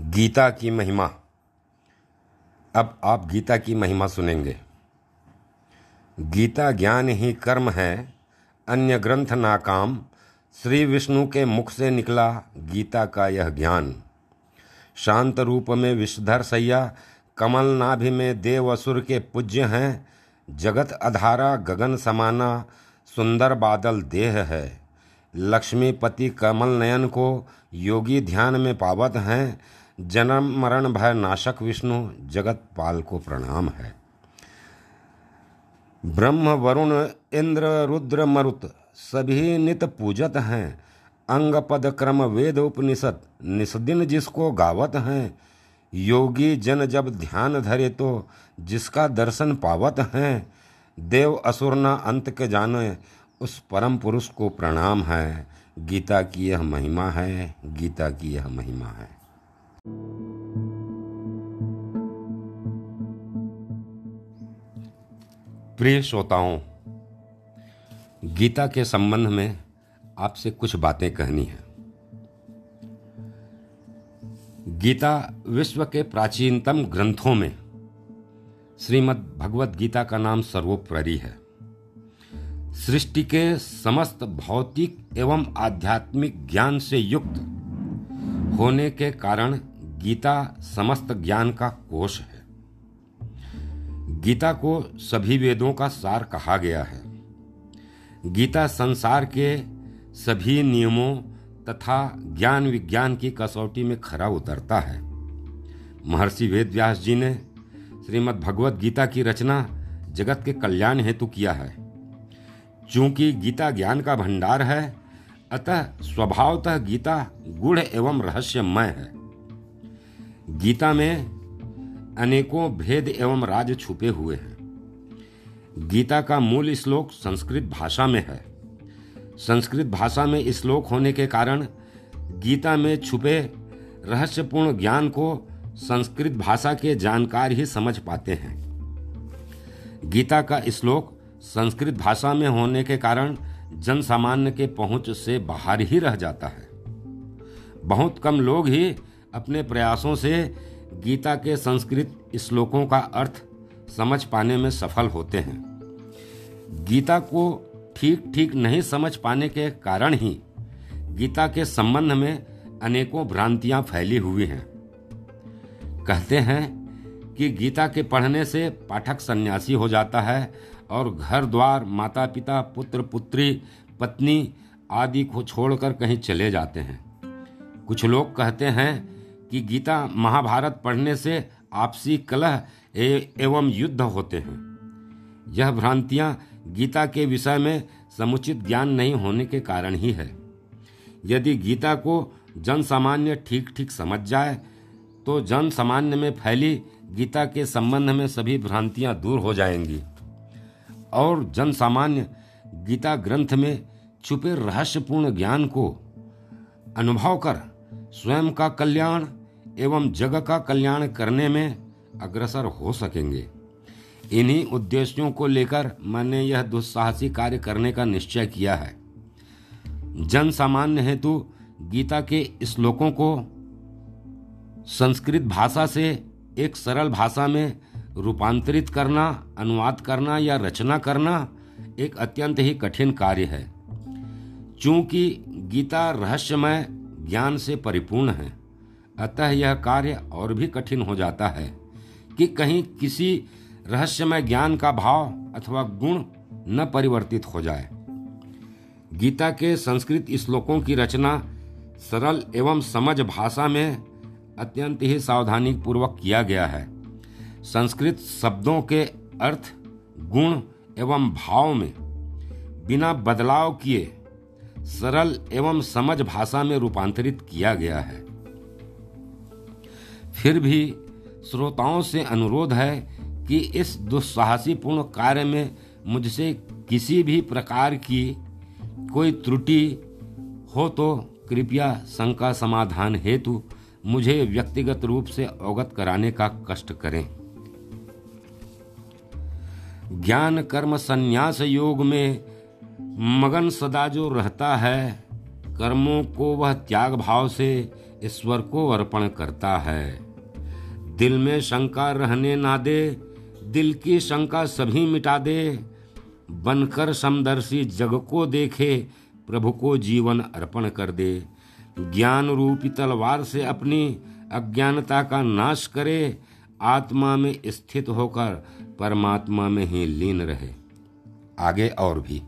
गीता की महिमा। अब आप गीता की महिमा सुनेंगे। गीता ज्ञान ही कर्म है, अन्य ग्रंथ नाकाम। श्री विष्णु के मुख से निकला गीता का यह ज्ञान। शांत रूप में विषधर सैया, कमल नाभि में देव असुर के पूज्य हैं। जगत अधारा गगन समाना, सुंदर बादल देह है। लक्ष्मीपति कमल नयन को योगी ध्यान में पावत हैं। जन्म, मरण, भय, नाशक, विष्णु जगत पाल को प्रणाम है। ब्रह्म, वरुण, इंद्र, रुद्र, मरुत, सभी नित पूजत हैं। अंग, पद, क्रम, वेद, उपनिषद, निस्दिन जिसको गावत हैं। योगी, जन, जब ध्यान धरे तो जिसका दर्शन पावत हैं। देव, असुर, न अंत के जाने, उस परम पुरुष को प्रणाम है। गीता की यह महिमा है, गीता की यह महिमा है। प्रिय श्रोताओं, गीता के संबंध में आपसे कुछ बातें कहनी है। गीता विश्व के प्राचीनतम ग्रंथों में श्रीमद् भगवत गीता का नाम सर्वोपरि है। सृष्टि के समस्त भौतिक एवं आध्यात्मिक ज्ञान से युक्त होने के कारण गीता समस्त ज्ञान का कोश है। गीता को सभी वेदों का सार कहा गया है। गीता संसार के सभी नियमों तथा ज्ञान विज्ञान की कसौटी में खरा उतरता है। महर्षि वेद व्यास जी ने श्रीमद् भगवत गीता की रचना जगत के कल्याण हेतु किया है। चूँकि गीता ज्ञान का भंडार है, अतः स्वभावतः गीता गुढ़ एवं रहस्यमय है। गीता में अनेकों भेद एवं राज छुपे हुए हैं। गीता का मूल श्लोक संस्कृत भाषा में है। संस्कृत भाषा में श्लोक होने के कारण गीता में छुपे रहस्यपूर्ण ज्ञान को संस्कृत भाषा के जानकार ही समझ पाते हैं। गीता का श्लोक संस्कृत भाषा में होने के कारण जन सामान्य के पहुँच से बाहर ही रह जाता है। बहुत कम लोग ही अपने प्रयासों से गीता के संस्कृत श्लोकों का अर्थ समझ पाने में सफल होते हैं। गीता को ठीक ठीक नहीं समझ पाने के कारण ही गीता के संबंध में अनेकों भ्रांतियाँ फैली हुई हैं। कहते हैं कि गीता के पढ़ने से पाठक सन्यासी हो जाता है और घर द्वार माता पिता पुत्र, पुत्री, पत्नी आदि को छोड़कर कहीं चले जाते हैं। कुछ लोग कहते हैं कि गीता महाभारत पढ़ने से आपसी कलह एवं युद्ध होते हैं। यह भ्रांतियाँ गीता के विषय में समुचित ज्ञान नहीं होने के कारण ही है। यदि गीता को जन सामान्य ठीक ठीक समझ जाए तो जन सामान्य में फैली गीता के संबंध में सभी भ्रांतियाँ दूर हो जाएँगी। और जन सामान्य गीता ग्रंथ में छुपे रहस्यपूर्ण ज्ञान को अनुभव कर स्वयं का कल्याण एवं जग का कल्याण करने में अग्रसर हो सकेंगे। इन्हीं उद्देश्यों को लेकर मैंने यह दुस्साहसी कार्य करने का निश्चय किया है। जन सामान्य हेतु गीता के श्लोकों को संस्कृत भाषा से एक सरल भाषा में रूपांतरित करना, अनुवाद करना या रचना करना एक अत्यंत ही कठिन कार्य है। चूँकि गीता रहस्यमय ज्ञान से परिपूर्ण है अतः यह कार्य और भी कठिन हो जाता है कि कहीं किसी रहस्यमय ज्ञान का भाव अथवा गुण न परिवर्तित हो जाए। गीता के संस्कृत श्लोकों की रचना सरल एवं समझ भाषा में अत्यंत ही सावधानी पूर्वक किया गया है। संस्कृत शब्दों के अर्थ, गुण एवं भाव में बिना बदलाव किए सरल एवं समझ भाषा में रूपांतरित किया गया है। फिर भी श्रोताओं से अनुरोध है कि इस दुस्साहसीपूर्ण कार्य में मुझसे किसी भी प्रकार की कोई त्रुटि हो तो कृपया शंका समाधान हेतु मुझे व्यक्तिगत रूप से अवगत कराने का कष्ट करें। ज्ञान कर्म संन्यास योग में मगन सदा जो रहता है, कर्मों को वह त्याग भाव से ईश्वर को अर्पण करता है। दिल में शंका रहने ना दे, दिल की शंका सभी मिटा दे। बनकर समदर्शी जग को देखे, प्रभु को जीवन अर्पण कर दे। ज्ञान रूपी तलवार से अपनी अज्ञानता का नाश करे, आत्मा में स्थित होकर परमात्मा में ही लीन रहे। आगे और भी।